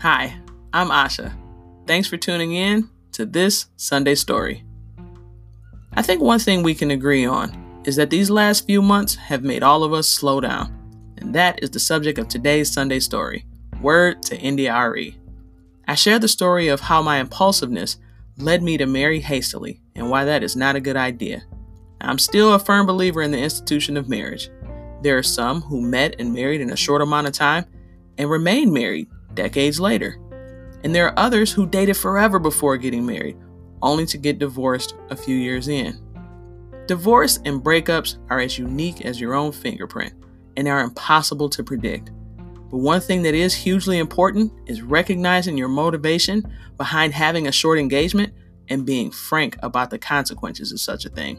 Hi, I'm Achsha. Thanks for tuning in to this Sunday story. I think one thing we can agree on is that these last few months have made all of us slow down, and that is the subject of today's Sunday story Word to India Arie. I share the story of how my impulsiveness led me to marry hastily and why that is not a good idea. I'm still a firm believer in the institution of marriage. There are some who met and married in a short amount of time and remained married decades later. And there are others who dated forever before getting married, only to get divorced a few years in. Divorce and breakups are as unique as your own fingerprint and are impossible to predict. But one thing that is hugely important is recognizing your motivation behind having a short engagement and being frank about the consequences of such a thing.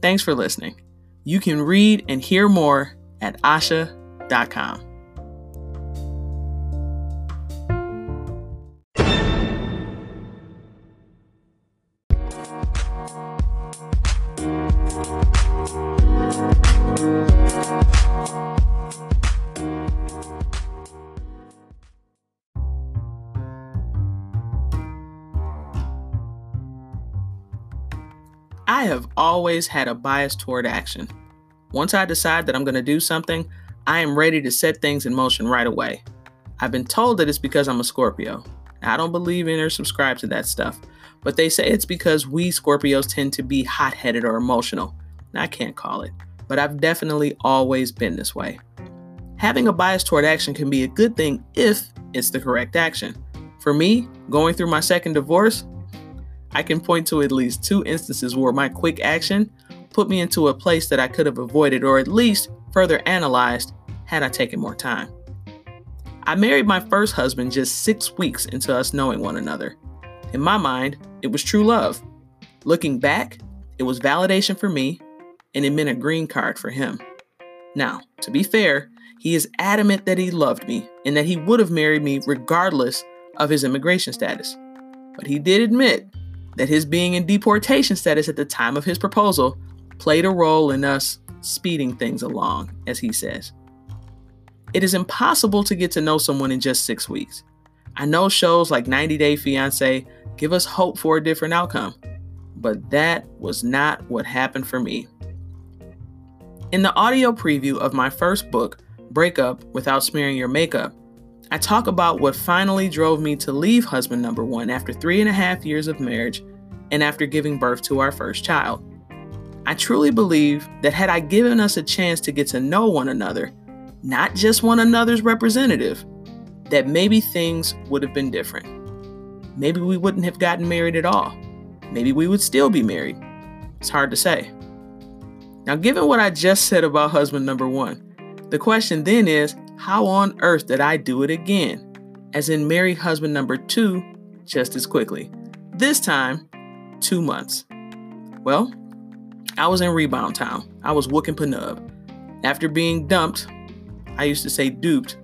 Thanks for listening. You can read and hear more at achsha.com. I have always had a bias toward action. Once I decide that I'm going to do something, I am ready to set things in motion right away. I've been told that it's because I'm a Scorpio. I don't believe in or subscribe to that stuff, but they say it's because we Scorpios tend to be hot headed or emotional. I can't call it, but I've definitely always been this way. Having a bias toward action can be a good thing if it's the correct action. For me, going through my second divorce, I can point to at least two instances where my quick action put me into a place that I could have avoided or at least further analyzed had I taken more time. I married my first husband just six weeks into us knowing one another. In my mind, it was true love. Looking back, it was validation for me, and it meant a green card for him. Now, to be fair, he is adamant that he loved me and that he would have married me regardless of his immigration status. But he did admit that his being in deportation status at the time of his proposal played a role in us speeding things along, as he says. It is impossible to get to know someone in just six weeks. I know shows like 90 Day Fiancé give us hope for a different outcome, but that was not what happened for me. In the audio preview of my first book, Break Up Without Smearing Your Makeup, I talk about what finally drove me to leave husband number one after three and a half years of marriage and after giving birth to our first child. I truly believe that had I given us a chance to get to know one another, not just one another's representative, that maybe things would have been different. Maybe we wouldn't have gotten married at all. Maybe we would still be married. It's hard to say. Now, given what I just said about husband number one, the question then is how on earth did I do it again? As in marry husband number two just as quickly. This time, two months. Well, I was in Rebound Town. I was wooking Panub. After being dumped, I used to say duped,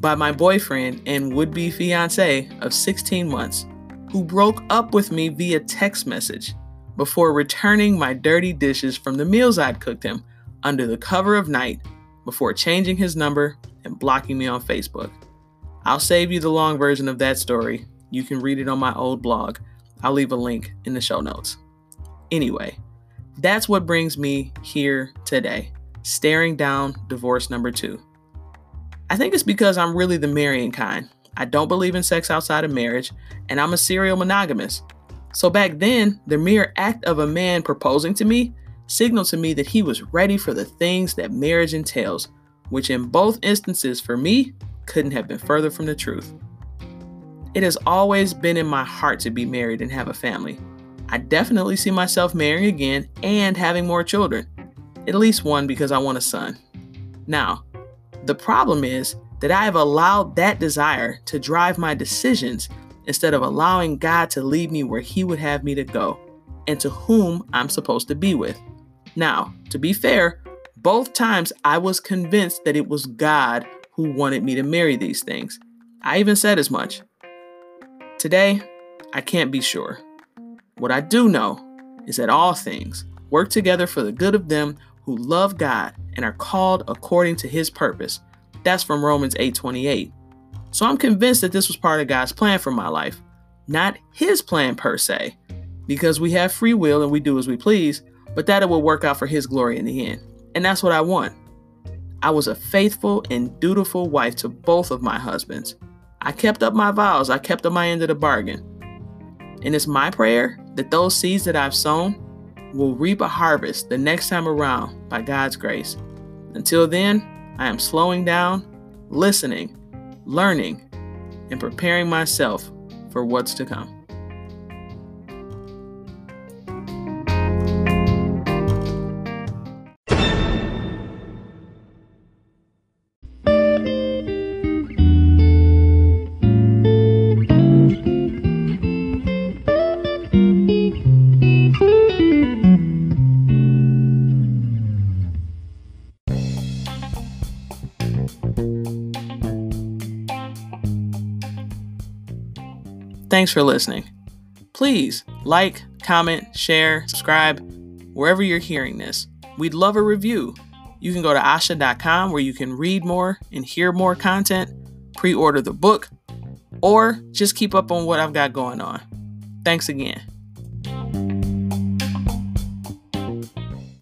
by my boyfriend and would be fiance of 16 months, who broke up with me via text message before returning my dirty dishes from the meals I'd cooked him under the cover of night before changing his number and blocking me on Facebook. I'll save you the long version of that story. You can read it on my old blog. I'll leave a link in the show notes. Anyway, that's what brings me here today, staring down divorce number two. I think it's because I'm really the marrying kind. I don't believe in sex outside of marriage, and I'm a serial monogamist. So back then, the mere act of a man proposing to me signaled to me that he was ready for the things that marriage entails which in both instances for me couldn't have been further from the truth. It has always been in my heart to be married and have a family. I definitely see myself marrying again and having more children, at least one because I want a son. Now, the problem is that I have allowed that desire to drive my decisions instead of allowing God to lead me where He would have me to go and to whom I'm supposed to be with. Now, to be fair, both times I was convinced that it was God who wanted me to marry these things. I even said as much. Today, I can't be sure. What I do know is that all things work together for the good of them who love God and are called according to his purpose. That's from Romans 8:28. So I'm convinced that this was part of God's plan for my life, not His plan per se, because we have free will and we do as we please, but that it will work out for His glory in the end. And that's what I want. I was a faithful and dutiful wife to both of my husbands. I kept up my vows, I kept up my end of the bargain. And it's my prayer that those seeds that I've sown will reap a harvest the next time around by God's grace. Until then, I am slowing down, listening, learning, and preparing myself for what's to come. Thanks for listening. Please like, comment, share, subscribe wherever you're hearing this. We'd love a review. You can go to achsha.com where you can read more and hear more content, pre order the book, or just keep up on what I've got going on. Thanks again.